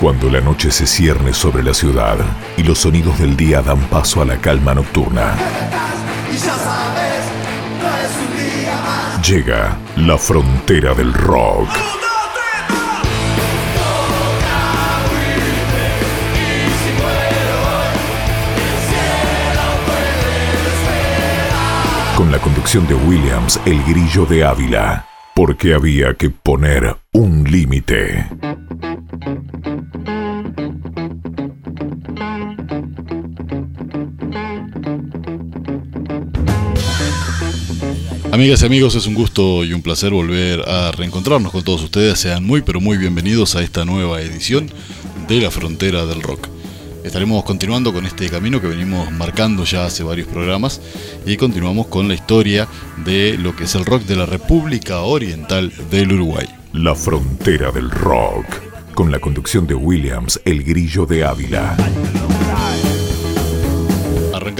Cuando la noche se cierne sobre la ciudad y los sonidos del día dan paso a la calma nocturna. Llega la frontera del rock. Con la conducción de Williams, el grillo de Ávila. Porque había que poner un límite. Amigas y amigos, es un gusto y un placer volver a reencontrarnos con todos ustedes. Sean muy pero muy bienvenidos a esta nueva edición de La Frontera del Rock. Estaremos continuando con este camino que venimos marcando ya hace varios programas y continuamos con la historia de lo que es el rock de la República Oriental del Uruguay. La Frontera del Rock, con la conducción de Williams, el grillo de Ávila.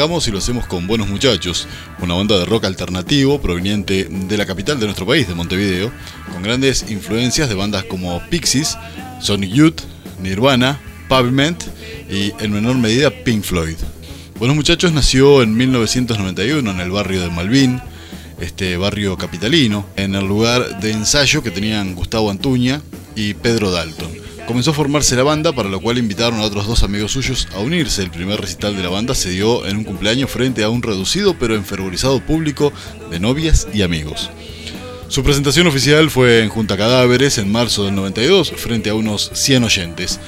Y lo hacemos con Buenos Muchachos, una banda de rock alternativo proveniente de la capital de nuestro país, de Montevideo, con grandes influencias de bandas como Pixies, Sonic Youth, Nirvana, Pavement y en menor medida Pink Floyd. Buenos Muchachos nació en 1991 en el barrio de Malvin, este barrio capitalino, en el lugar de ensayo que tenían Gustavo Antuña y Pedro Dalton comenzó a formarse la banda, para lo cual invitaron a otros dos amigos suyos a unirse. El primer recital de la banda se dio en un cumpleaños frente a un reducido pero enfervorizado público de novias y amigos. Su presentación oficial fue en Junta Cadáveres en marzo del 92 frente a unos 100 oyentes.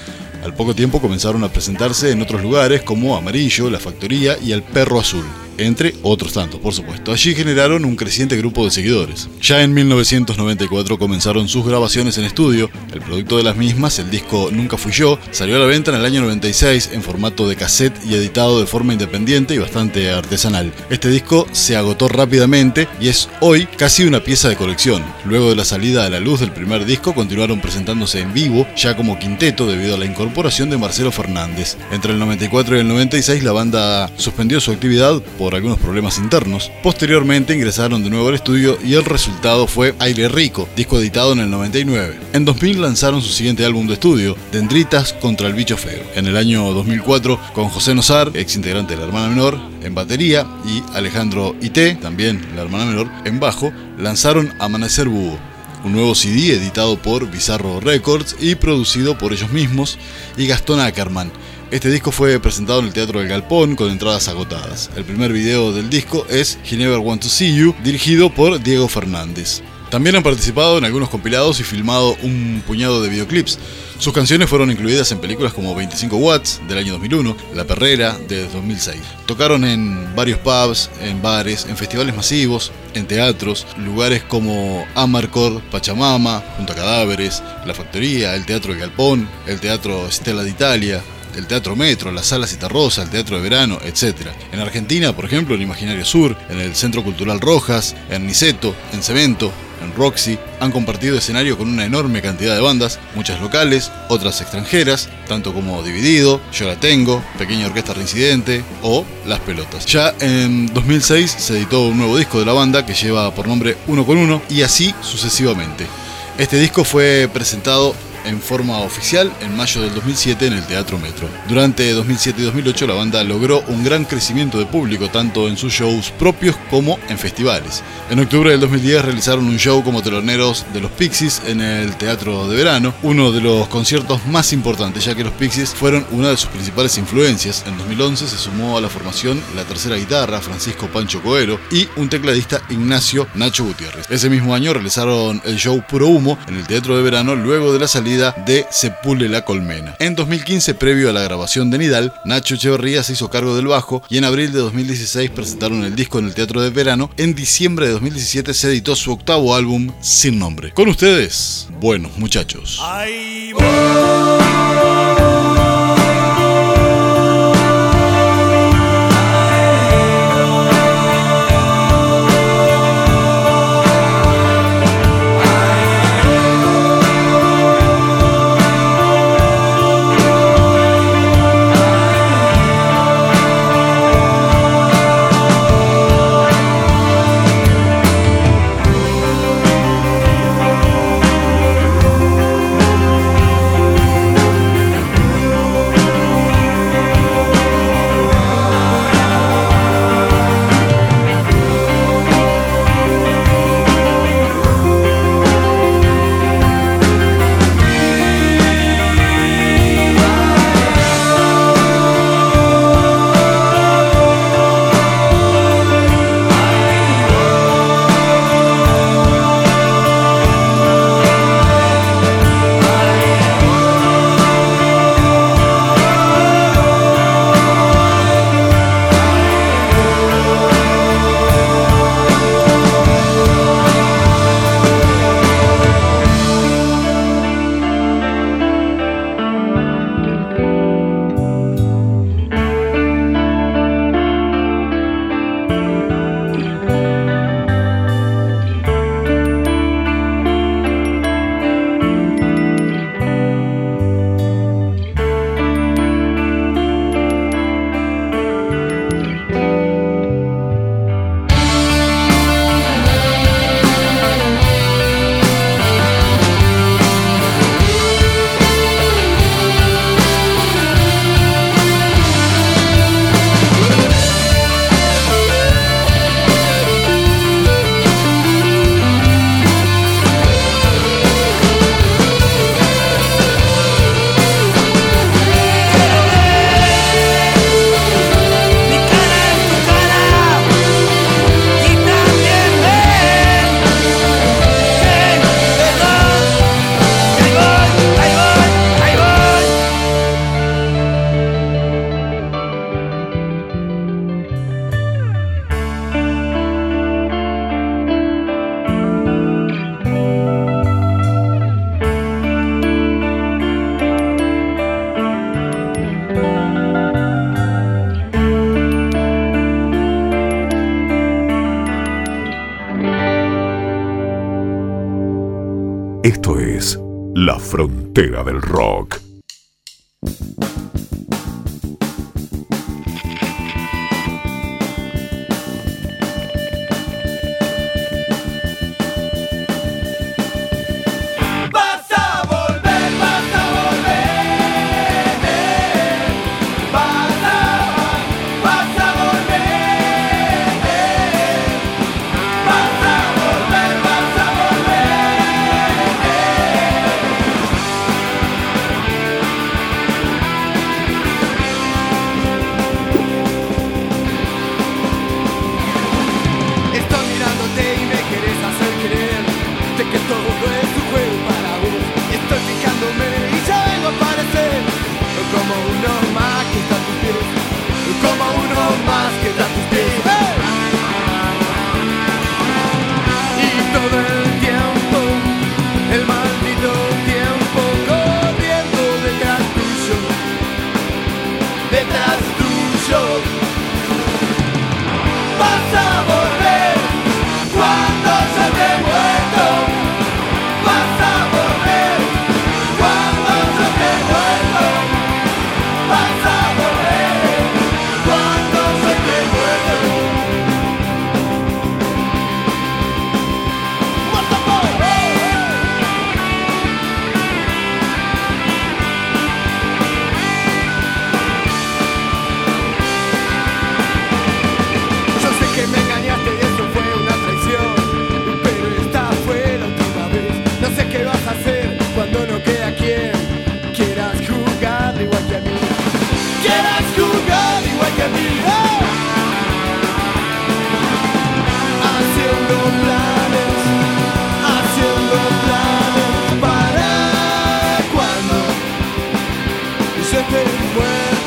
Al poco tiempo comenzaron a presentarse en otros lugares como Amarillo, La Factoría y El Perro Azul entre otros tantos, por supuesto. Allí generaron un creciente grupo de seguidores. Ya en 1994 comenzaron sus grabaciones en estudio. El producto de las mismas, el disco Nunca Fui Yo, salió a la venta en el año 96 en formato de cassette y editado de forma independiente y bastante artesanal. Este disco se agotó rápidamente y es hoy casi una pieza de colección. Luego de la salida a la luz del primer disco, continuaron presentándose en vivo, ya como quinteto debido a la incorporación de Marcelo Fernández. Entre el 94 y el 96 la banda suspendió su actividad por algunos problemas internos. Posteriormente ingresaron de nuevo al estudio y el resultado fue Aire Rico, disco editado en el 99. En 2000 lanzaron su siguiente álbum de estudio, Dendritas contra el Bicho Feo. En el año 2004, con José Nosar, ex integrante de la hermana menor, en batería, y Alejandro Ité, también la hermana menor, en bajo, lanzaron Amanecer Búho un nuevo CD editado por Bizarro Records y producido por ellos mismos y Gastón Ackerman, este disco fue presentado en el Teatro del Galpón con entradas agotadas. El primer video del disco es He Never Want to See You, dirigido por Diego Fernández. También han participado en algunos compilados y filmado un puñado de videoclips. Sus canciones fueron incluidas en películas como 25 Watts del año 2001, La Perrera de 2006. Tocaron en varios pubs, en bares, en festivales masivos, en teatros, lugares como Amarcord, Pachamama, Junto a Cadáveres, La Factoría, el Teatro del Galpón, el Teatro Stella d'Italia, el Teatro Metro, la Sala Citarrosa, el Teatro de Verano, etc. En Argentina, por ejemplo, en Imaginario Sur, en el Centro Cultural Rojas, en Niceto, en Cemento, en Roxy, han compartido escenario con una enorme cantidad de bandas, muchas locales, otras extranjeras, tanto como Dividido, Yo la tengo, Pequeña Orquesta Reincidente o Las Pelotas. Ya en 2006 se editó un nuevo disco de la banda que lleva por nombre Uno con Uno y así sucesivamente. Este disco fue presentado en forma oficial en mayo del 2007 en el Teatro Metro. Durante 2007 y 2008 la banda logró un gran crecimiento de público tanto en sus shows propios como en festivales. En octubre del 2010 realizaron un show como teloneros de los Pixies en el Teatro de Verano, uno de los conciertos más importantes ya que los Pixies fueron una de sus principales influencias. En 2011 se sumó a la formación la tercera guitarra Francisco Pancho Coero y un tecladista Ignacio Nacho Gutiérrez. Ese mismo año realizaron el show Puro Humo en el Teatro de Verano luego de la salida de Sepule la Colmena. En 2015, previo a la grabación de Nidal, Nacho Echeverría se hizo cargo del bajo y en abril de 2016 presentaron el disco en el Teatro de Verano. En diciembre de 2017 se editó su octavo álbum sin nombre. Con ustedes, buenos muchachos. La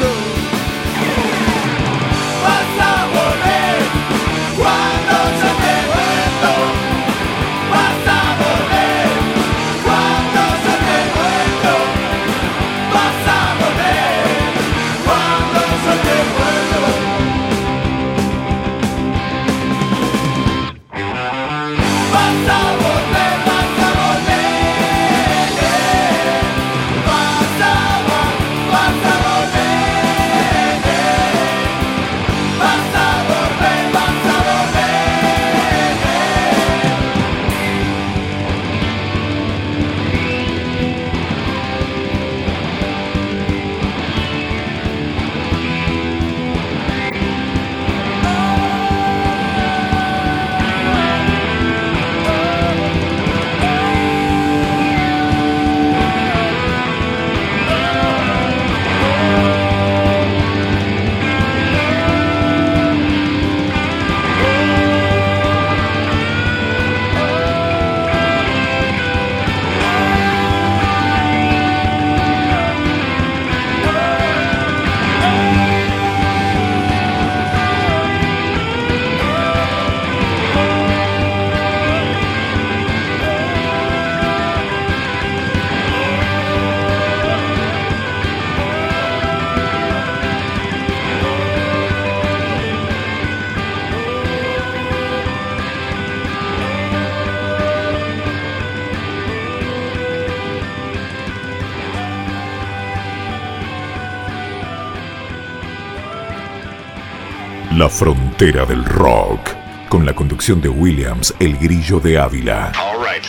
frontera del rock, con la conducción de Williams, el grillo de Ávila. All right.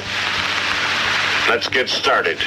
Let's get started.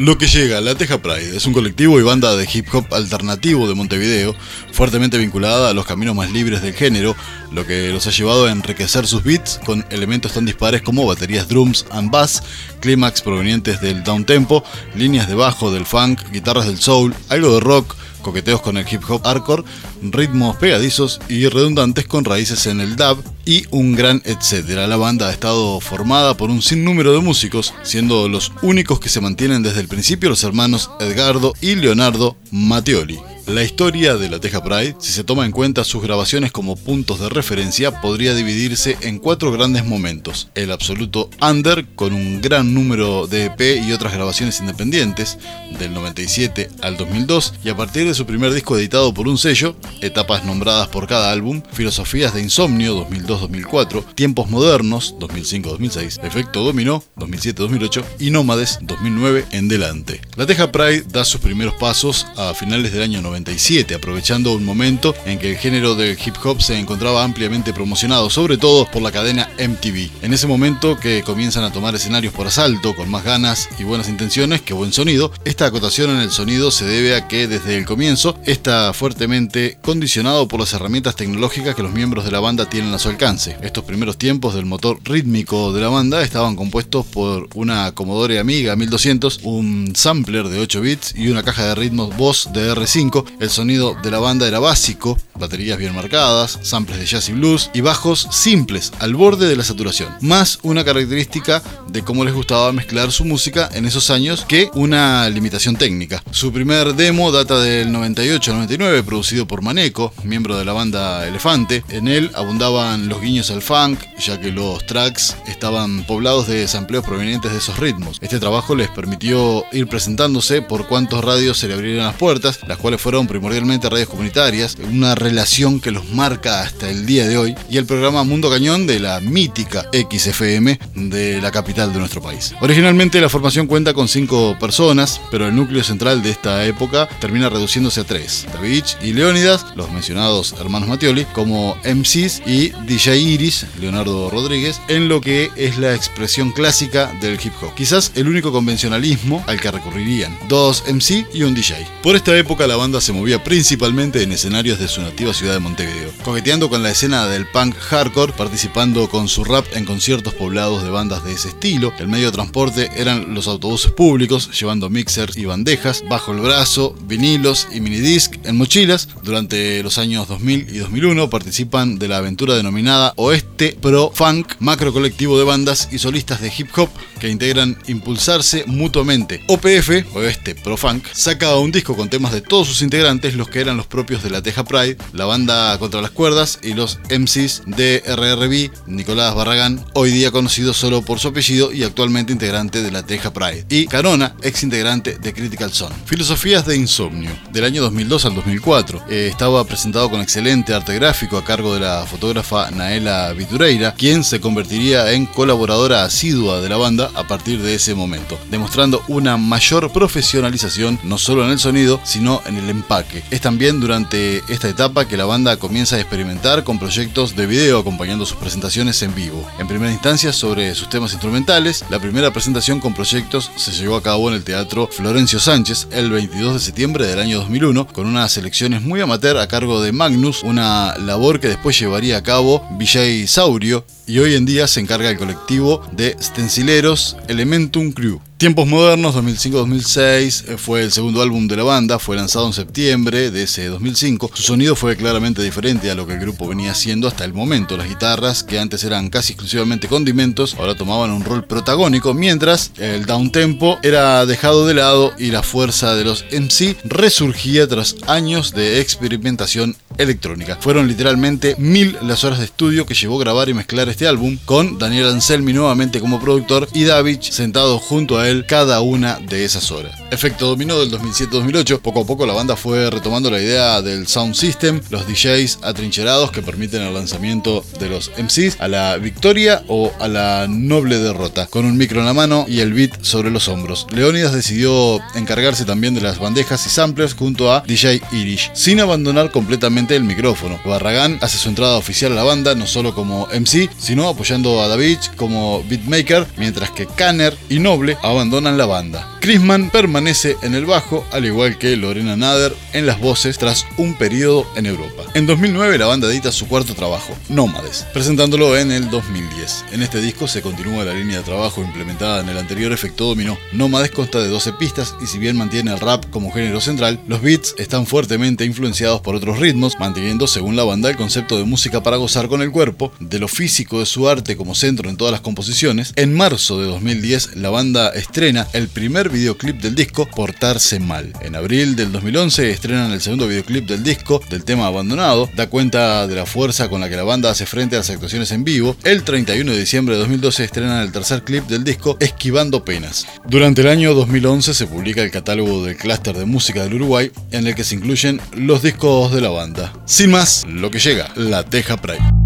Lo que llega, La Teja Pride, es un colectivo y banda de hip hop alternativo de Montevideo, fuertemente vinculada a los caminos más libres del género, lo que los ha llevado a enriquecer sus beats con elementos tan dispares como baterías drums and bass, clímax provenientes del downtempo, líneas de bajo del funk, guitarras del soul, algo de rock, coqueteos con el hip hop hardcore, ritmos pegadizos y redundantes con raíces en el dub y un gran etcétera. La banda ha estado formada por un sinnúmero de músicos, siendo los únicos que se mantienen desde el principio los hermanos Edgardo y Leonardo Matteoli. La historia de la Teja Pride, si se toma en cuenta sus grabaciones como puntos de referencia, podría dividirse en cuatro grandes momentos. El absoluto under, con un gran número de EP y otras grabaciones independientes, del 97 al 2002, y a partir de su primer disco editado por un sello, etapas nombradas por cada álbum, Filosofías de Insomnio 2002-2004, Tiempos Modernos 2005-2006, Efecto Dominó 2007-2008 y Nómades 2009 en delante. La Teja Pride da sus primeros pasos a finales del año 97, aprovechando un momento en que el género del hip hop se encontraba ampliamente promocionado, sobre todo por la cadena MTV. En ese momento que comienzan a tomar escenarios por asalto, con más ganas y buenas intenciones que buen sonido, esta acotación en el sonido se debe a que desde el comienzo está fuertemente condicionado por las herramientas tecnológicas que los miembros de la banda tienen a su alcance. Estos primeros tiempos del motor rítmico de la banda estaban compuestos por una Commodore Amiga 1200, un sampler de 8 bits y una caja de ritmos Boss de R5. El sonido de la banda era básico, baterías bien marcadas, samples de jazz y blues y bajos simples al borde de la saturación, más una característica de cómo les gustaba mezclar su música en esos años que una limitación técnica. Su primer demo data del 98-99, producido por Maneco, miembro de la banda Elefante. En él abundaban los guiños al funk, ya que los tracks estaban poblados de sampleos provenientes de esos ritmos. Este trabajo les permitió ir presentándose por cuántos radios se le abrieron las puertas, las cuales fueron primordialmente radios comunitarias, una relación que los marca hasta el día de hoy, y el programa Mundo Cañón de la mítica XFM de la capital de nuestro país. Originalmente la formación cuenta con cinco personas, pero el núcleo central de esta época termina reduciéndose a tres, David y Leónidas, los mencionados hermanos Mattioli, como MCs y DJ Iris, Leonardo Rodríguez, en lo que es la expresión clásica del hip hop. Quizás el único convencionalismo al que recurrirían, dos MC y un DJ. Por esta época la banda se movía principalmente en escenarios de su nativa ciudad de Montevideo, coqueteando con la escena del punk hardcore, participando con su rap en conciertos poblados de bandas de ese estilo. El medio de transporte eran los autobuses públicos, llevando mixers y bandejas bajo el brazo, vinilos y minidisc en mochilas. Durante los años 2000 y 2001 participan de la aventura denominada Oeste Pro Funk, macro colectivo de bandas y solistas de hip hop que integran impulsarse mutuamente. OPF, Oeste Pro Funk, saca un disco con temas de todos sus integrantes, los que eran los propios de la Teja Pride, la banda Contra las Cuerdas y los MCs de RRB, Nicolás Barragán, hoy día conocido solo por su apellido y actualmente integrante de la Teja Pride, y Carona, ex integrante de Critical Zone. Filosofías de Insomnio, del año 2002 al 2004. Eh, estaba presentado con excelente arte gráfico a cargo de la fotógrafa Naela Vitureira, quien se convertiría en colaboradora asidua de la banda a partir de ese momento, demostrando una mayor profesionalización no solo en el sonido, sino en el empaque. Es también durante esta etapa que la banda comienza a experimentar con proyectos de video acompañando sus presentaciones en vivo. En primera instancia sobre sus temas instrumentales, la primera presentación con proyectos se llevó a cabo en el Teatro Florencio Sánchez el 22 de septiembre del año 2001 con unas selecciones muy amateur a cargo de Magnus, una labor que después llevaría a cabo Vijay Saurio y hoy en día se encarga el colectivo de stencileros Elementum Crew. Tiempos Modernos 2005-2006 eh, fue el segundo álbum de la banda, fue lanzado en septiembre de ese 2005. Su sonido fue claramente diferente a lo que el grupo venía haciendo hasta el momento. Las guitarras, que antes eran casi exclusivamente condimentos, ahora tomaban un rol protagónico, mientras el downtempo era dejado de lado y la fuerza de los MC resurgía tras años de experimentación electrónica. Fueron literalmente mil las horas de estudio que llevó grabar y mezclar este álbum, con Daniel Anselmi nuevamente como productor y David sentado junto a cada una de esas horas. Efecto dominó del 2007-2008, poco a poco la banda fue retomando la idea del sound system, los DJs atrincherados que permiten el lanzamiento de los MCs a la victoria o a la noble derrota, con un micro en la mano y el beat sobre los hombros. Leónidas decidió encargarse también de las bandejas y samplers junto a DJ Irish, sin abandonar completamente el micrófono. Barragán hace su entrada oficial a la banda no solo como MC, sino apoyando a David como beatmaker, mientras que Kanner y Noble abandonan la banda. Chrisman permanece en el bajo, al igual que Lorena Nader en las voces tras un periodo en Europa. En 2009 la banda edita su cuarto trabajo, Nómades, presentándolo en el 2010. En este disco se continúa la línea de trabajo implementada en el anterior efecto dominó. Nómades consta de 12 pistas y si bien mantiene el rap como género central, los beats están fuertemente influenciados por otros ritmos manteniendo según la banda el concepto de música para gozar con el cuerpo, de lo físico de su arte como centro en todas las composiciones. En marzo de 2010 la banda estrena el primer videoclip del disco, Portarse Mal. En abril del 2011 estrenan el segundo videoclip del disco del tema Abandonado, da cuenta de la fuerza con la que la banda hace frente a las actuaciones en vivo. El 31 de diciembre de 2012 estrenan el tercer clip del disco Esquivando Penas. Durante el año 2011 se publica el catálogo del clúster de música del Uruguay, en el que se incluyen los discos de la banda. Sin más, lo que llega, la Teja Pride.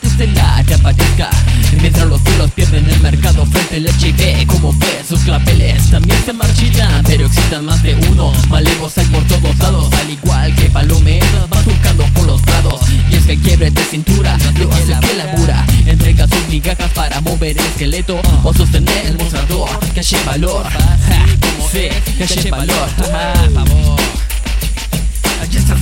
Desde la que aparezca Mientras los cielos pierden el mercado frente al HIV Como ves, sus claveles también se marchitan Pero existen más de uno, malevos hay por todos lados Al igual que palomeras va surcando por los prados Y es que quiebre de cintura, lo hace que labura. Entrega sus migajas para mover el esqueleto O sostener el mostrador, que haya valor que haya valor, favor ese es mi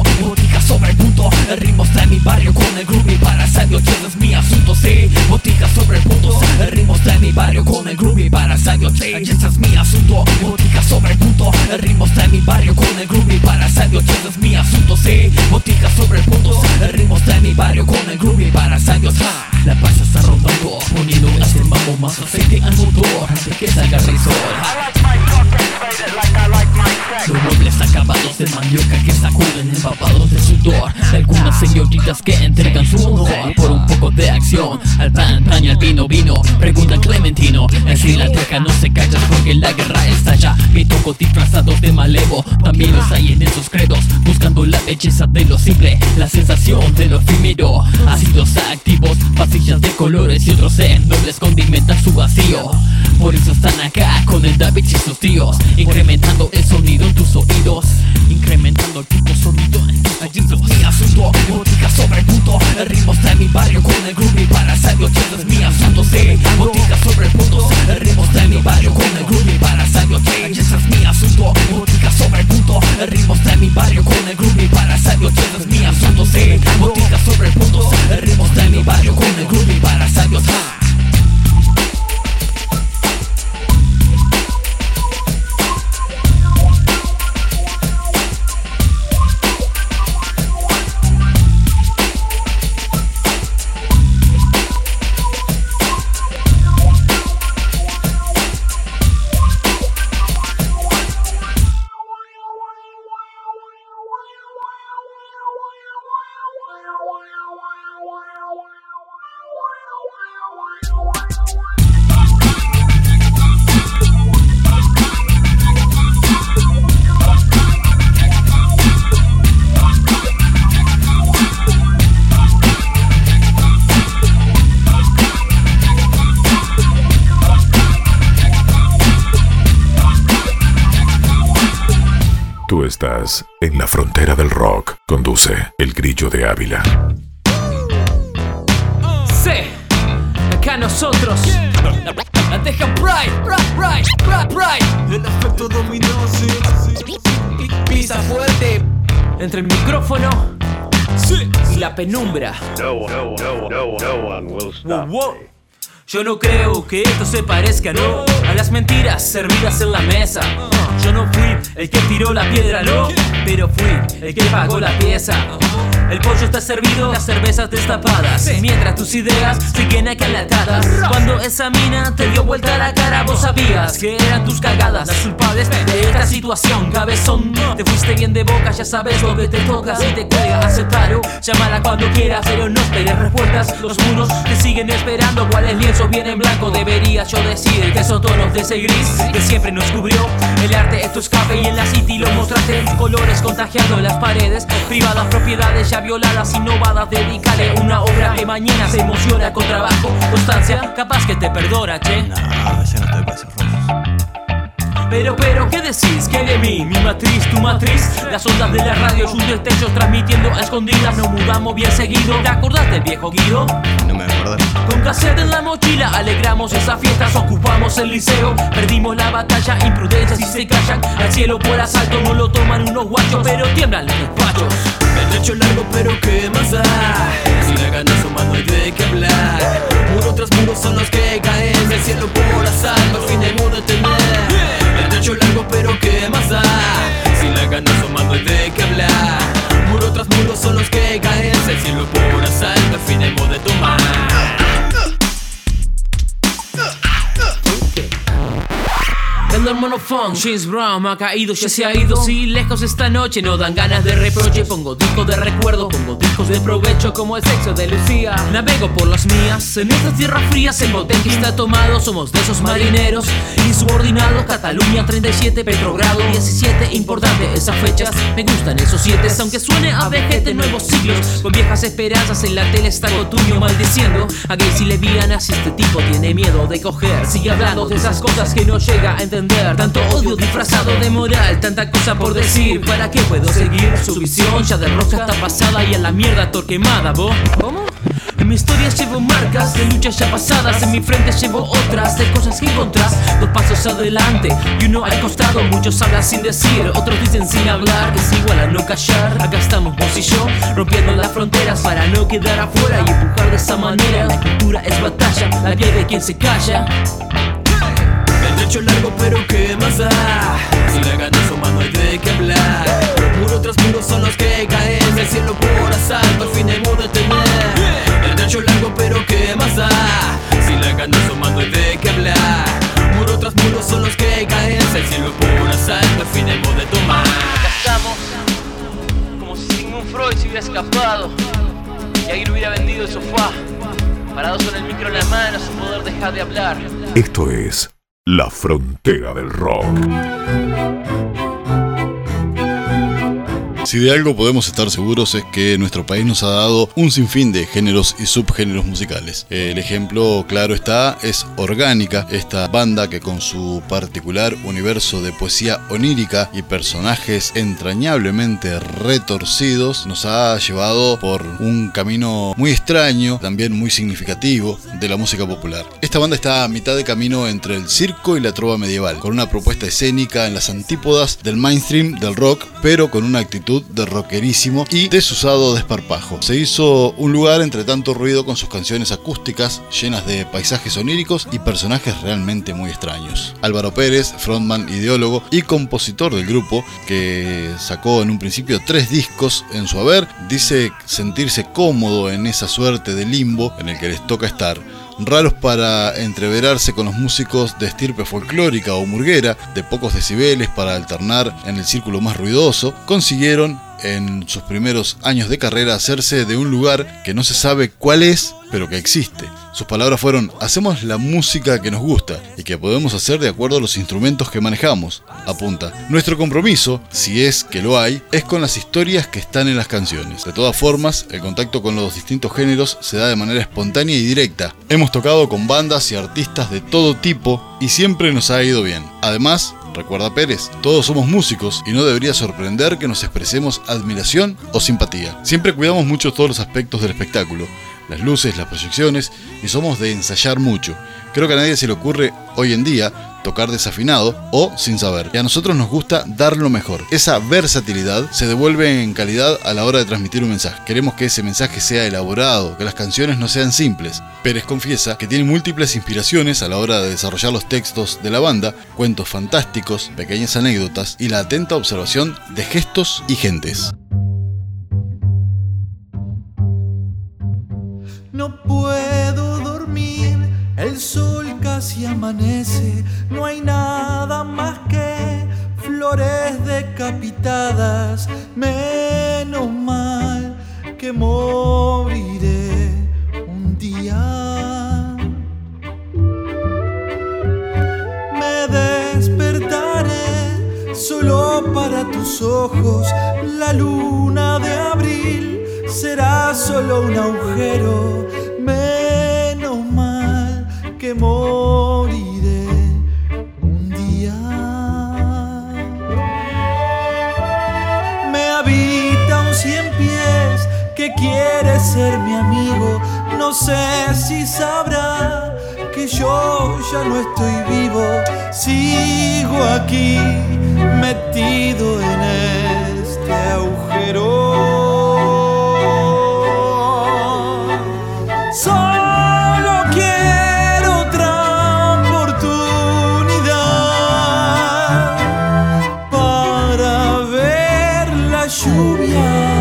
asunto Botica sobre el punto. El ritmo está en mi barrio con el groovy para sabio Y ese es mi asunto, sí. Botica sobre el punto. El ritmo está en mi barrio con el groovy para sabio Y ese es mi asunto. Botica sobre el punto. El ritmo está en mi barrio con el groovy para sabio Y ese es mi asunto, sí. Botica sobre el punto. El ritmo está en mi barrio con el groovy para sabio La paz está rodando Poniendo este mambo más aceite al motor Antes que salga el sol los nobles acabados de mandioca que sacuden empapados de sudor. Algunas señoritas que entregan su honor por un poco de acción. Al pan, pan y al vino, vino, pregunta Clementino. En la teja no se calla porque la guerra estalla Mi toco disfrazados de malevo, también los hay en esos credos Buscando la belleza de lo simple, la sensación de lo efímero. Ácidos activos, pasillas de colores y otros en nobles condimentan su vacío. Por eso están acá con el David y sus tíos Incrementando el sonido en tus oídos. Incrementando el puto sonido en tus oídos mi asunto, botica sobre el punto. El ritmo está en mi barrio con el groovy para sabio Y es mi asunto, sí. Botica sobre el punto El ritmo está en mi barrio con el groovy para sabio ese es mi asunto, botica sobre el punto. El ritmo está en mi barrio con el groovy para sabio es mi asunto, sí. Botica sobre el punto El ritmo está en mi barrio estás en la frontera del rock. Conduce el grillo de Ávila. Sí, acá nosotros. La deja Pride, Pride, Pride, Pride. El efecto dominó, Pisa fuerte entre el micrófono y la penumbra. No, no, no, no, no one will stop Yo no creo que esto se parezca, no a las mentiras servidas en la mesa. Yo no fui el que tiró la piedra, no, pero fui el que pagó la pieza. El pollo está servido, las cervezas destapadas. Mientras tus ideas siguen acalatadas. Cuando esa mina te dio vuelta la cara, vos sabías que eran tus cagadas. Las culpables de esta situación, cabezón. Te fuiste bien de boca, ya sabes lo que te toca. Si te cuelga, aceptalo. Llámala cuando quieras, pero no esperes respuestas. Los muros te siguen esperando. ¿Cuáles lienzos vienen en blanco? Debería yo decir que son tonos de ese gris que siempre nos cubrió. El arte es tu escape y en la city lo mostraste en colores contagiando las paredes. Privadas propiedades ya violadas, innovadas. Dedícale una obra que mañana se emociona con trabajo, constancia. Capaz que te perdona, che. No. Pero, pero, ¿qué decís? ¿Qué de mí? Mi matriz, tu matriz Las ondas de la radio, un destello transmitiendo a escondidas Nos mudamos bien seguido ¿Te acordás del viejo Guido? No me acuerdo. Con cassette en la mochila alegramos esas fiestas, ocupamos el liceo, perdimos la batalla, imprudencias y se callan. Al cielo por asalto no lo toman unos guachos, pero tiemblan los despachos. El trecho largo pero qué más da Si la ganas suma no hay de qué hablar Muro tras muro son los que caen del cielo por asalto Al fin hemos de tener El trecho largo pero qué más da Si la ganas suma no hay de qué hablar. Muro tras muro son los que caen. Del cielo por asalto Al fin hemos de tomar El monofón, James Brown ha caído, ya se ha ido. Sí, lejos esta noche, no dan ganas de reproche. Pongo discos de recuerdo, pongo discos de provecho, como el sexo de Lucía. Navego por las mías, en estas tierras frías, el bote que está tomado. Somos de esos marineros insubordinados. Cataluña 37, Petrogrado 17. Importante esas fechas, me gustan esos siete. Aunque suene a vejete, nuevos siglos. Con viejas esperanzas en la tele está Cotuño maldiciendo. A gays y lesbianas, este tipo tiene miedo de coger. Sigue hablando de esas cosas que no llega a entender. Tanto odio disfrazado de moral, tanta cosa por decir. ¿Para qué puedo seguir? Su visión ya de roja está pasada y a la mierda torquemada, ¿vos? ¿Cómo? En mi historia llevo marcas de luchas ya pasadas, en mi frente llevo otras de cosas que encontrás. Dos pasos adelante y uno al costado. Muchos hablan sin decir, otros dicen sin hablar. Es igual a no callar. Acá estamos vos y yo, rompiendo las fronteras para no quedar afuera y empujar de esa manera. La escritura es batalla, la piel de quien se calla. El trecho largo pero qué más da Si la ganas suma no hay de qué hablar. Muro tras muro son los que caen. Del cielo por asalto Al fin hemos de tener. El trecho largo pero qué más da Si la ganas suma no hay de qué hablar. Muro tras muro son los que caen. Del cielo por asalto Al fin de tomar. Acá estamos, como si Sigmund Freud se hubiera escapado. Y alguien hubiera vendido el sofá. Parados con el micro en la mano sin poder dejar de hablar. Esto es La Frontera del Rock. Si de algo podemos estar seguros es que nuestro país nos ha dado un sinfín de géneros y subgéneros musicales. El ejemplo claro está es Orgánica, esta banda que con su particular universo de poesía onírica y personajes entrañablemente retorcidos nos ha llevado por un camino muy extraño, también muy significativo de la música popular. Esta banda está a mitad de camino entre el circo y la trova medieval, con una propuesta escénica en las antípodas del mainstream del rock, pero con una actitud de rockerísimo y desusado desparpajo. Se hizo un lugar entre tanto ruido con sus canciones acústicas llenas de paisajes oníricos y personajes realmente muy extraños. Álvaro Pérez, frontman, ideólogo y compositor del grupo, que sacó en un principio tres discos en su haber, dice sentirse cómodo en esa suerte de limbo en el que les toca estar raros para entreverarse con los músicos de estirpe folclórica o murguera, de pocos decibeles para alternar en el círculo más ruidoso, consiguieron en sus primeros años de carrera hacerse de un lugar que no se sabe cuál es, pero que existe. Sus palabras fueron, hacemos la música que nos gusta y que podemos hacer de acuerdo a los instrumentos que manejamos, apunta. Nuestro compromiso, si es que lo hay, es con las historias que están en las canciones. De todas formas, el contacto con los distintos géneros se da de manera espontánea y directa. Hemos tocado con bandas y artistas de todo tipo y siempre nos ha ido bien. Además, Recuerda Pérez, todos somos músicos y no debería sorprender que nos expresemos admiración o simpatía. Siempre cuidamos mucho todos los aspectos del espectáculo, las luces, las proyecciones y somos de ensayar mucho. Creo que a nadie se le ocurre hoy en día tocar desafinado o sin saber. Y a nosotros nos gusta dar lo mejor. Esa versatilidad se devuelve en calidad a la hora de transmitir un mensaje. Queremos que ese mensaje sea elaborado, que las canciones no sean simples. Pérez confiesa que tiene múltiples inspiraciones a la hora de desarrollar los textos de la banda, cuentos fantásticos, pequeñas anécdotas y la atenta observación de gestos y gentes. No puedo dormir, el sol casi amanece, no hay nada más que flores decapitadas, menos mal que moriré un día. Me despertaré solo para tus ojos, la luna de abril será solo un agujero, que moriré un día. Me habita un cien pies que quiere ser mi amigo, no sé si sabrá que yo ya no estoy vivo, sigo aquí metido en este agujero. Lluvia.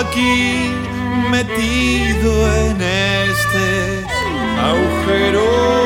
Aquí metido en este agujero.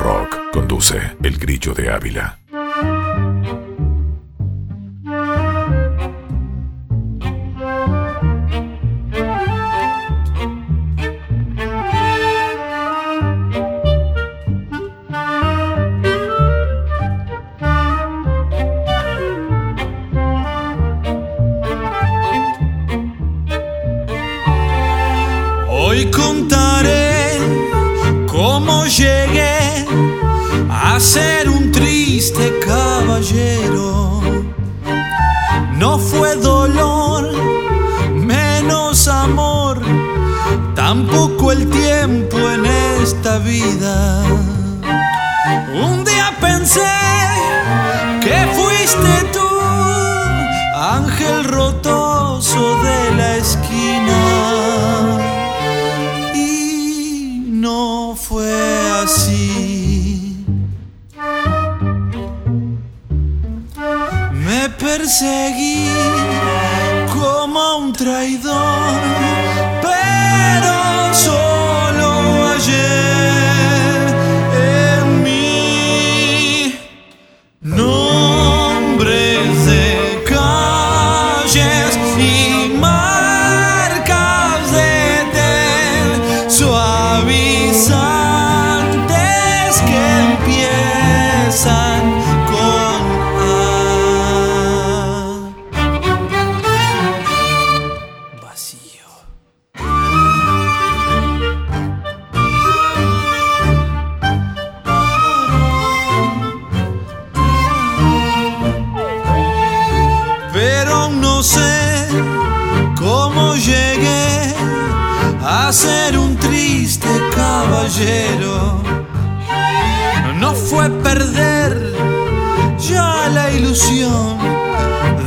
Rock conduce el grillo de Ávila. Cómo llegué a ser un triste caballero. No fue perder ya la ilusión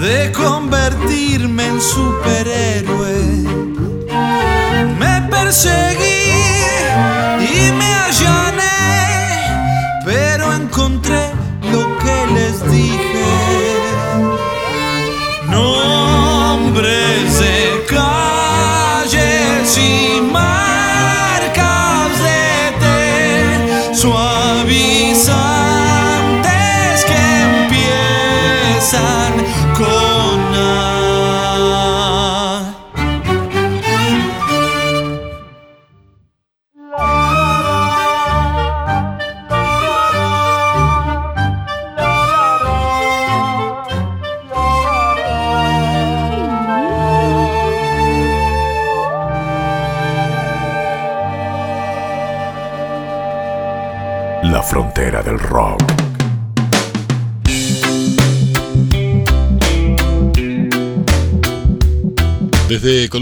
de convertirme en superhéroe. Me perseguí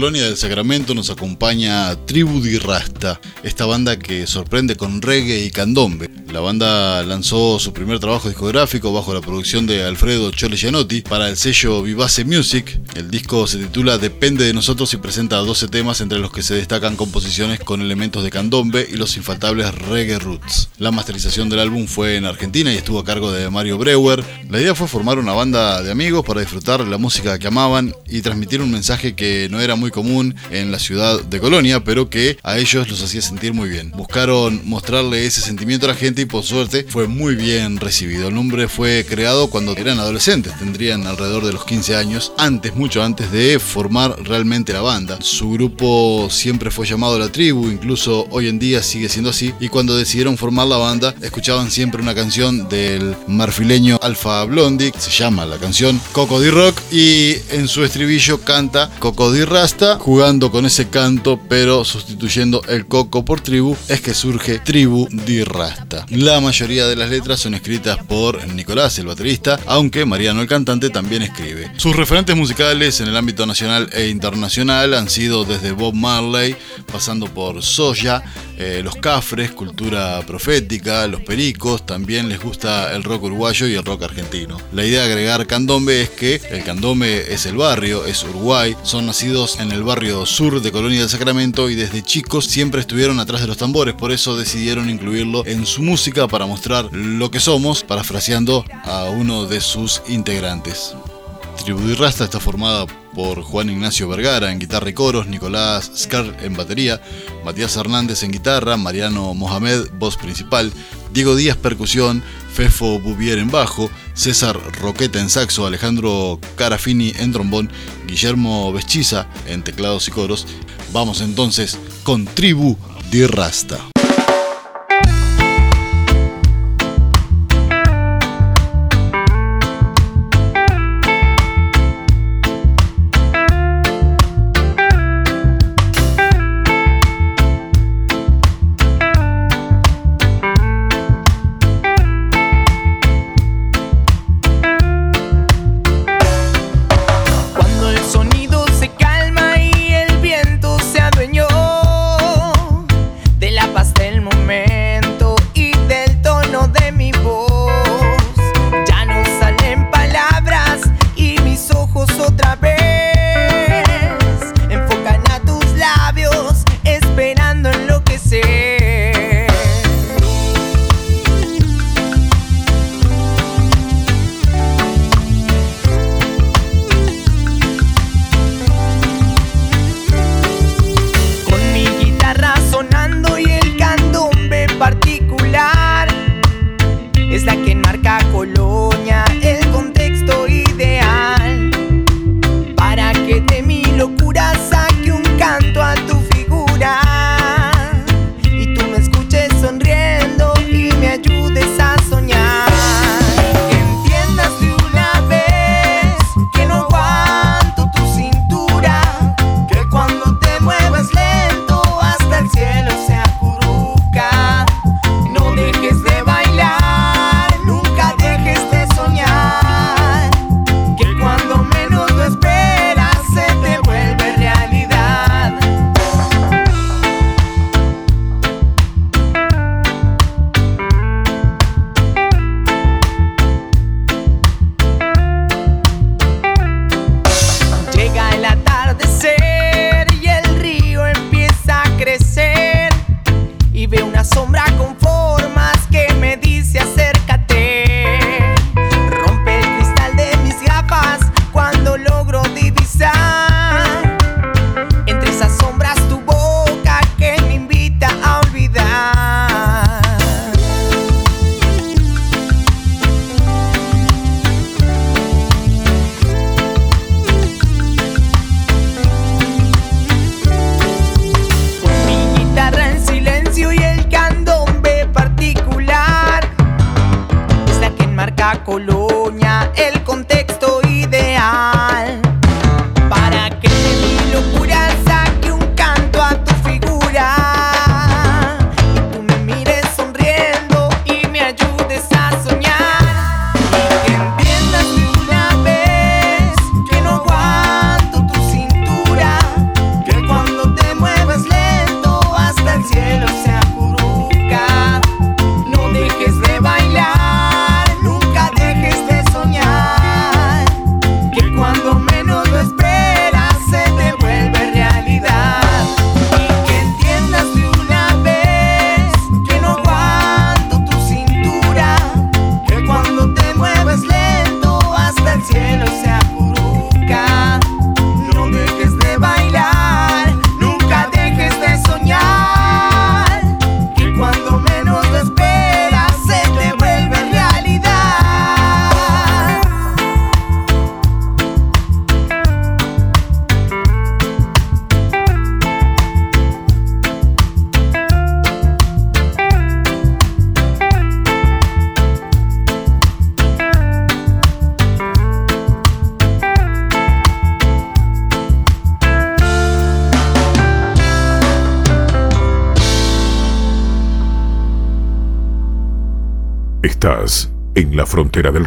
Colonia del Sacramento nos acompaña Tribu Di Rasta, esta banda que sorprende con reggae y candombe. La banda lanzó su primer trabajo discográfico bajo la producción de Alfredo Chole Gianotti para el sello Vivace Music. El disco se titula Depende de nosotros y presenta 12 temas entre los que se destacan composiciones con elementos de candombe y los infaltables reggae roots. La masterización del álbum fue en Argentina y estuvo a cargo de Mario Breuer. La idea fue formar una banda de amigos para disfrutar la música que amaban y transmitir un mensaje que no era muy común en la ciudad de Colonia, pero que a ellos los hacía sentir muy bien. Buscaron mostrarle ese sentimiento a la gente por suerte fue muy bien recibido. El nombre fue creado cuando eran adolescentes, tendrían alrededor de los 15 años, antes, mucho antes de formar realmente la banda. Su grupo siempre fue llamado La Tribu, incluso hoy en día sigue siendo así, y cuando decidieron formar la banda, escuchaban siempre una canción del marfileño Alfa Blondie, se llama la canción Coco Di Rock, y en su estribillo canta Coco Di Rasta, jugando con ese canto, pero sustituyendo el coco por tribu, es que surge Tribu Di Rasta. La mayoría de las letras son escritas por Nicolás, el baterista, aunque Mariano, el cantante, también escribe. Sus referentes musicales en el ámbito nacional e internacional han sido desde Bob Marley, pasando por Soya, eh, Los Cafres, Cultura Profética, Los Pericos, también les gusta el rock uruguayo y el rock argentino. La idea de agregar candombe es que el candombe es el barrio, es Uruguay, son nacidos en el barrio sur de Colonia del Sacramento y desde chicos siempre estuvieron atrás de los tambores, por eso decidieron incluirlo en su música para mostrar lo que somos, parafraseando a uno de sus integrantes. Tribu Rasta está formada por Juan Ignacio Vergara en guitarra y coros, Nicolás Scar en batería, Matías Hernández en guitarra, Mariano Mohamed voz principal, Diego Díaz percusión, Fefo Bouvier en bajo, César Roqueta en saxo, Alejandro Carafini en trombón, Guillermo Veschiza en teclados y coros. Vamos entonces con Tribu Di Rasta.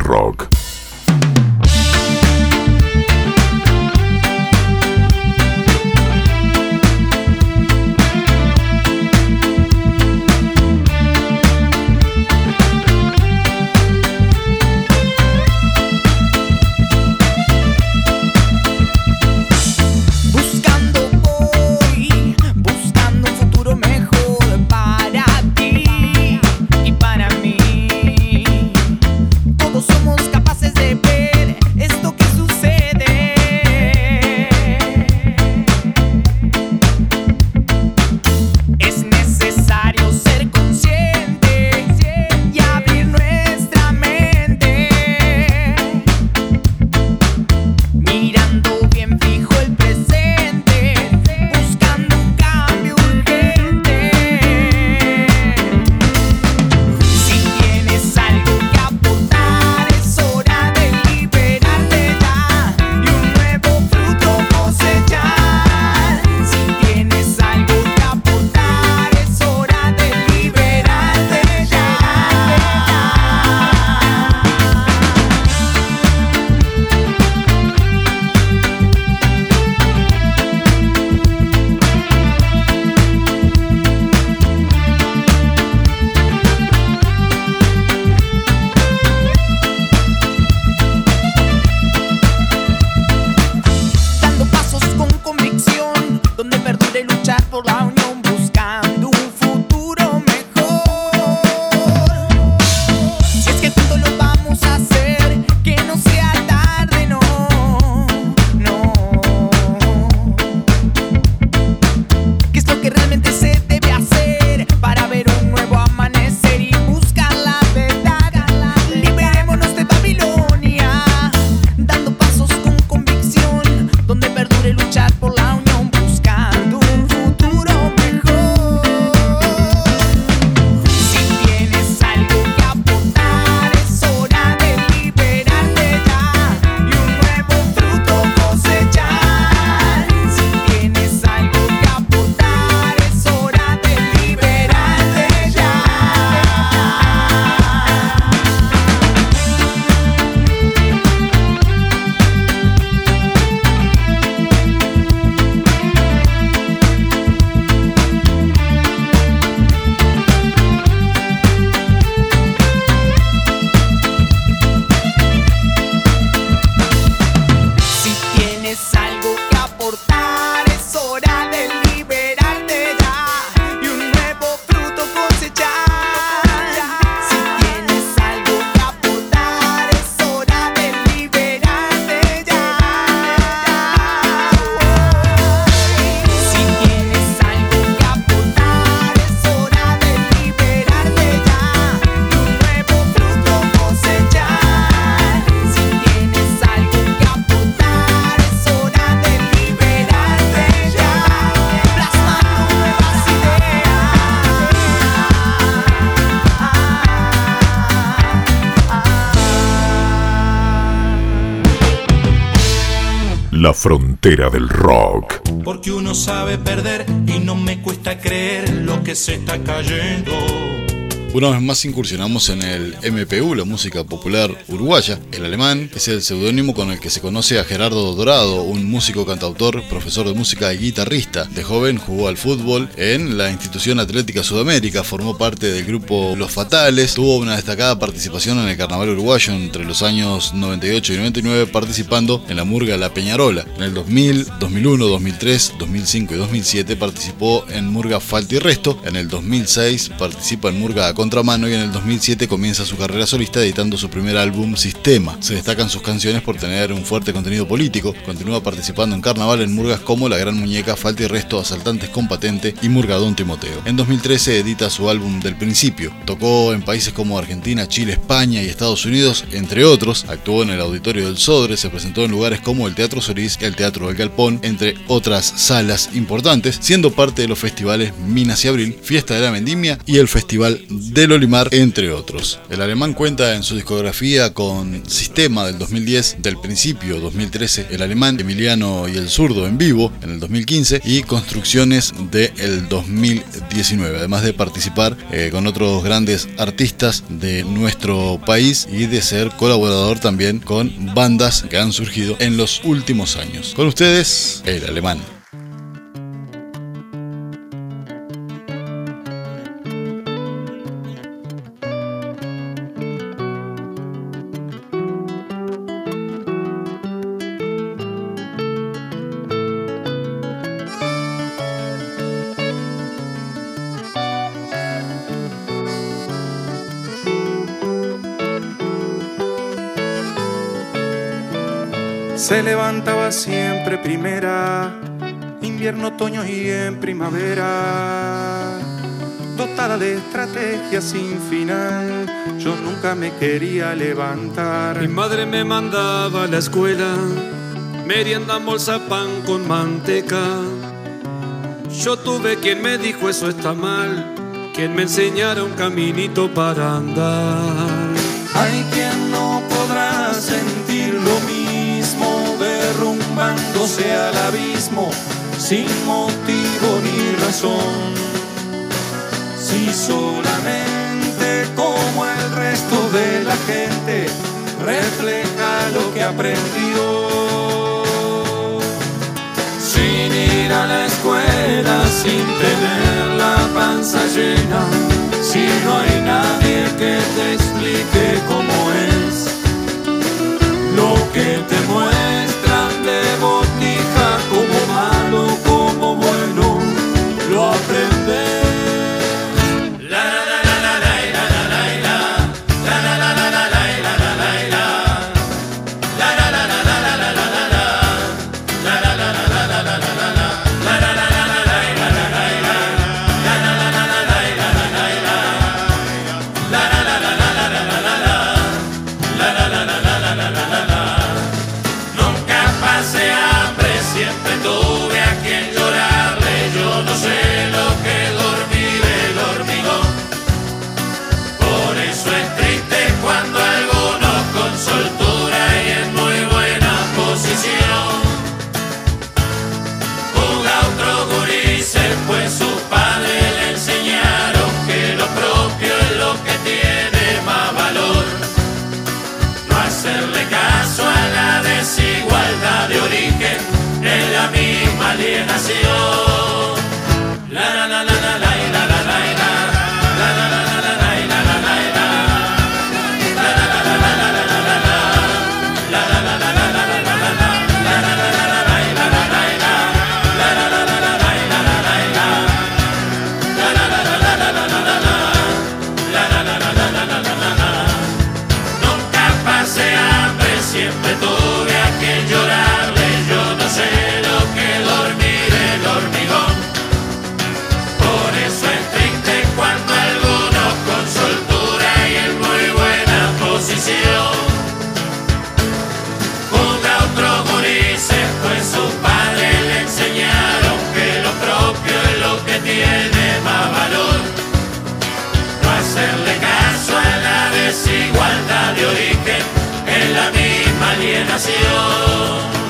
Rock. Del rock. Porque uno sabe perder y no me cuesta creer lo que se está cayendo. Una vez más incursionamos en el MPU, la música popular uruguaya. El alemán es el seudónimo con el que se conoce a Gerardo Dorado, un músico, cantautor, profesor de música y guitarrista. De joven jugó al fútbol en la institución Atlética Sudamérica, formó parte del grupo Los Fatales, tuvo una destacada participación en el carnaval uruguayo entre los años 98 y 99, participando en la murga La Peñarola. En el 2000, 2001, 2003, 2005 y 2007 participó en murga Falta y Resto. En el 2006 participa en murga contramano y en el 2007 comienza su carrera solista editando su primer álbum Sistema. Se destacan sus canciones por tener un fuerte contenido político, continúa participando en carnaval en murgas como La Gran Muñeca, Falta y Resto, Asaltantes con Patente y Murgadón Timoteo. En 2013 edita su álbum Del Principio. Tocó en países como Argentina, Chile, España y Estados Unidos, entre otros. Actuó en el Auditorio del Sodre, se presentó en lugares como el Teatro Solís, el Teatro del Galpón, entre otras salas importantes, siendo parte de los festivales Minas y Abril, Fiesta de la Vendimia y el Festival del Olimar, entre otros. El alemán cuenta en su discografía con Sistema del 2010, del principio 2013, el alemán Emiliano y el zurdo en vivo en el 2015 y Construcciones del 2019, además de participar eh, con otros grandes artistas de nuestro país y de ser colaborador también con bandas que han surgido en los últimos años. Con ustedes, el alemán. Siempre primera, invierno, otoño y en primavera. Dotada de estrategia sin final, yo nunca me quería levantar. Mi madre me mandaba a la escuela, merienda, bolsa, pan con manteca. Yo tuve quien me dijo eso está mal, quien me enseñara un caminito para andar. Hay quien no podrá sentir derrumbándose al abismo sin motivo ni razón. Si solamente como el resto de la gente refleja lo que aprendió. Sin ir a la escuela, sin tener la panza llena, si no hay nadie que te explique cómo es lo que te muestran alienación. Alienación.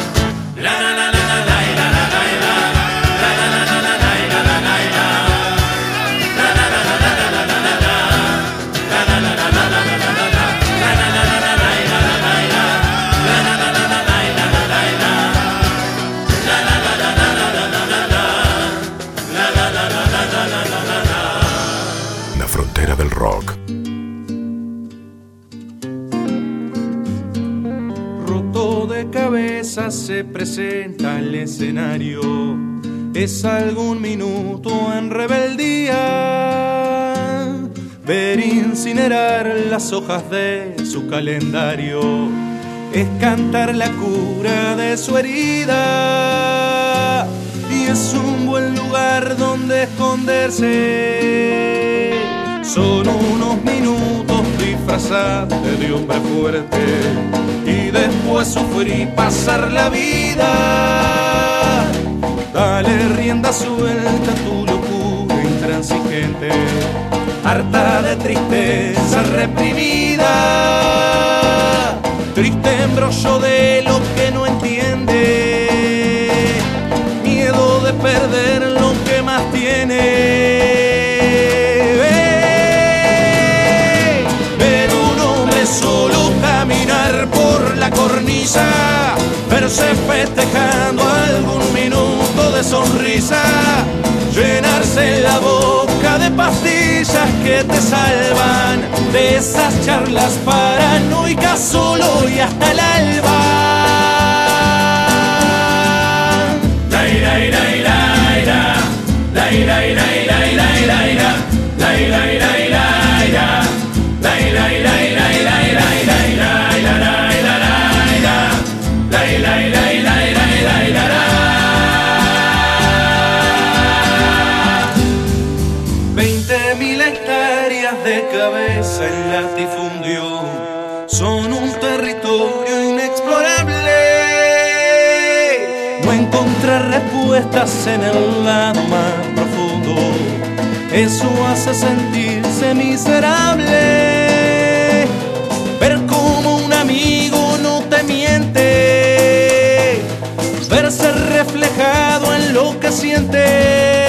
Presenta al escenario. Es algún minuto en rebeldía. Ver incinerar las hojas de su calendario. Es cantar la cura de su herida. Y es un buen lugar donde esconderse. Son unos minutos disfrazados de hombre fuerte después sufrir pasar la vida. Dale rienda suelta a tu locura intransigente, harta de tristeza reprimida, triste embrollo de lo que no entiende, miedo de perder la cornisa, verse festejando algún minuto de sonrisa, llenarse la boca de pastillas que te salvan de esas charlas paranoicas solo y hasta el alba. Cabeza el latifundio son un territorio inexplorable. No encontrar respuestas en el lado más profundo, eso hace sentirse miserable. Ver como un amigo no te miente, verse reflejado en lo que siente.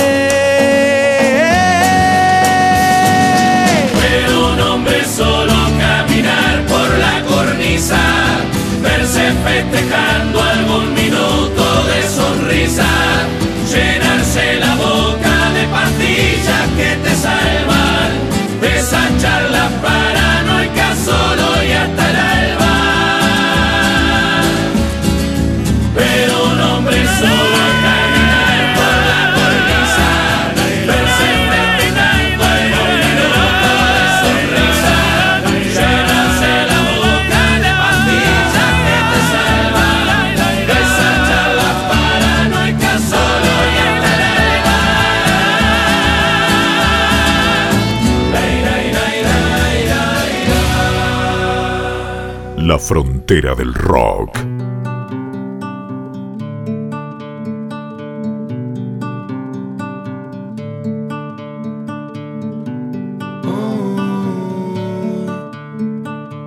Frontera del rock.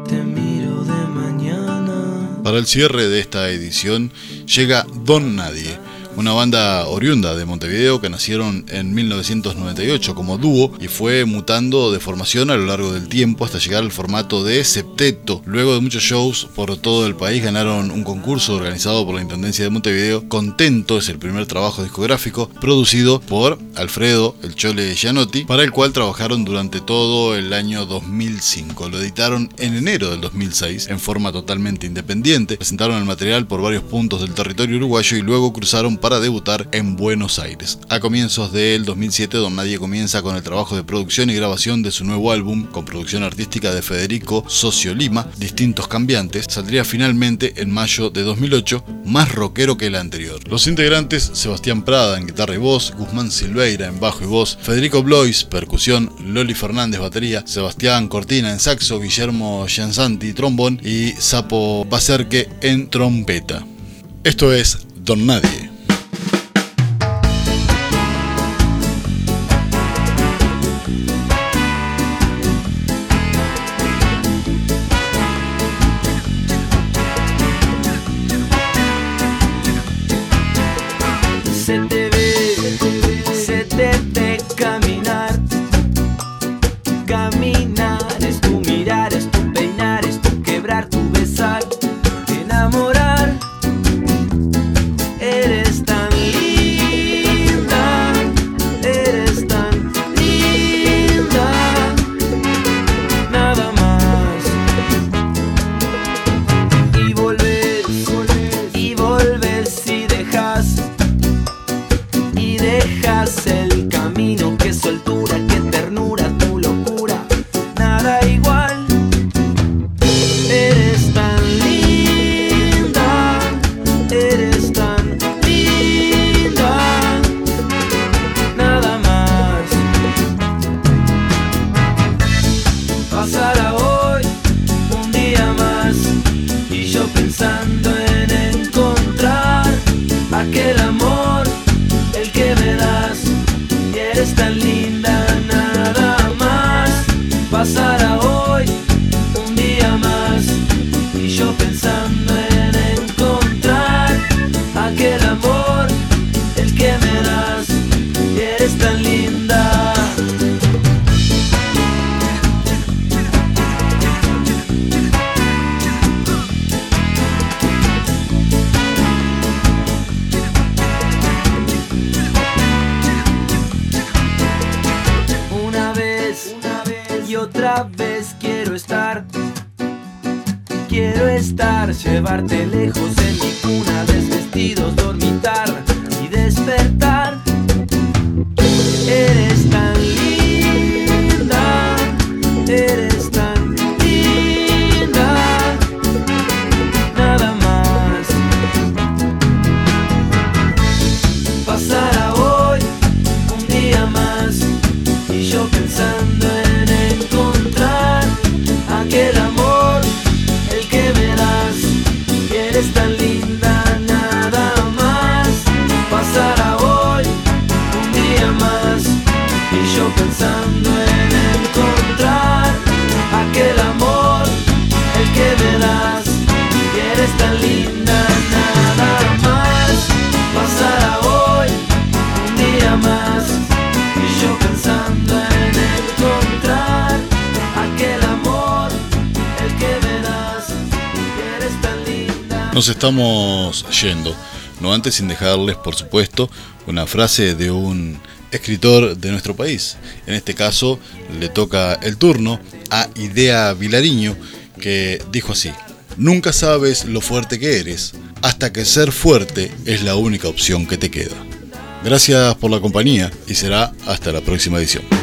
Te miro de mañana. Para el cierre de esta edición llega Don Nadie, una banda oriunda de Montevideo que nacieron en 1998 como dúo y fue mutando de formación a lo largo del tiempo hasta llegar al formato de septeto. Luego de muchos shows por todo el país ganaron un concurso organizado por la Intendencia de Montevideo. Contento es el primer trabajo discográfico producido por Alfredo El Chole Gianotti, para el cual trabajaron durante todo el año 2005. Lo editaron en enero del 2006 en forma totalmente independiente. Presentaron el material por varios puntos del territorio uruguayo y luego cruzaron para debutar en Buenos Aires. A comienzos del 2007, Don Nadie comienza con el trabajo de producción y grabación de su nuevo álbum, con producción artística de Federico Socio Lima, Distintos Cambiantes, saldría finalmente en mayo de 2008, más rockero que el anterior. Los integrantes, Sebastián Prada en guitarra y voz, Guzmán Silveira en bajo y voz, Federico Blois, percusión, Loli Fernández, batería, Sebastián Cortina en saxo, Guillermo Gianzanti, trombón y Sapo Bacerque en trompeta. Esto es Don Nadie. llevarte estamos yendo, no antes sin dejarles, por supuesto, una frase de un escritor de nuestro país. En este caso, le toca el turno a Idea Vilariño, que dijo así, Nunca sabes lo fuerte que eres, hasta que ser fuerte es la única opción que te queda. Gracias por la compañía y será hasta la próxima edición.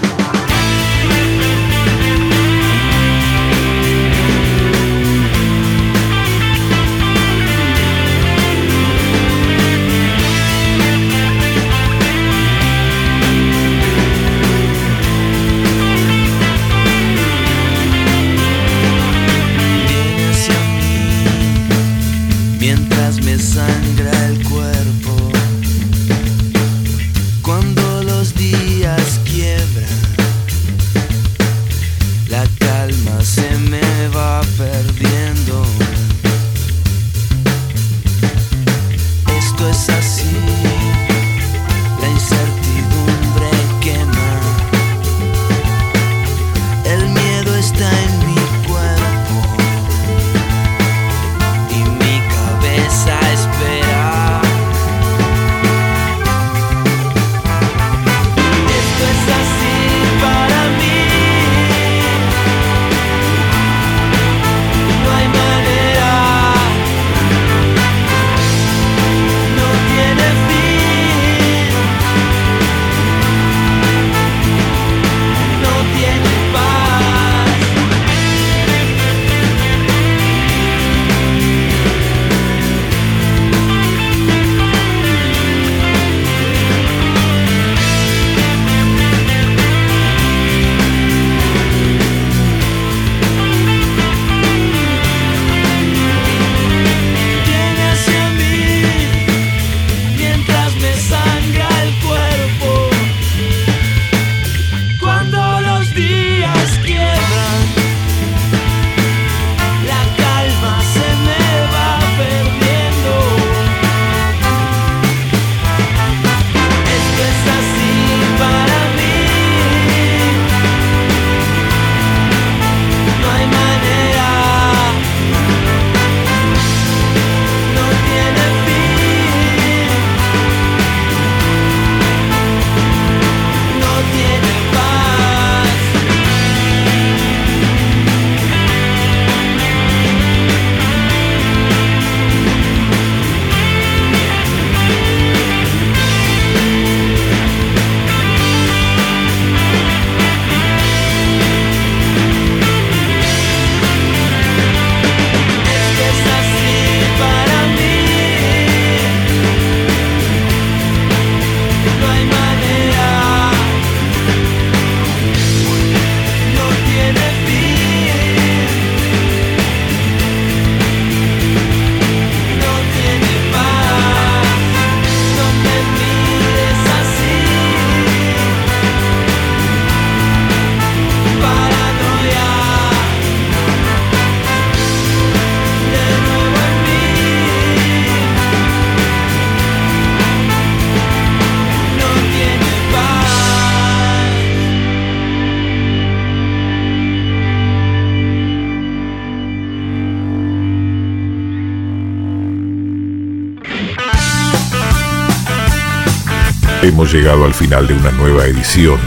hemos llegado al final de una nueva edición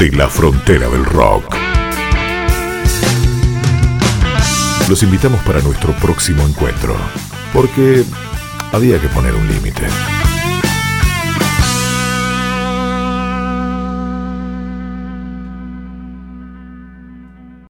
de La Frontera del Rock. Los invitamos para nuestro próximo encuentro, porque había que poner un límite.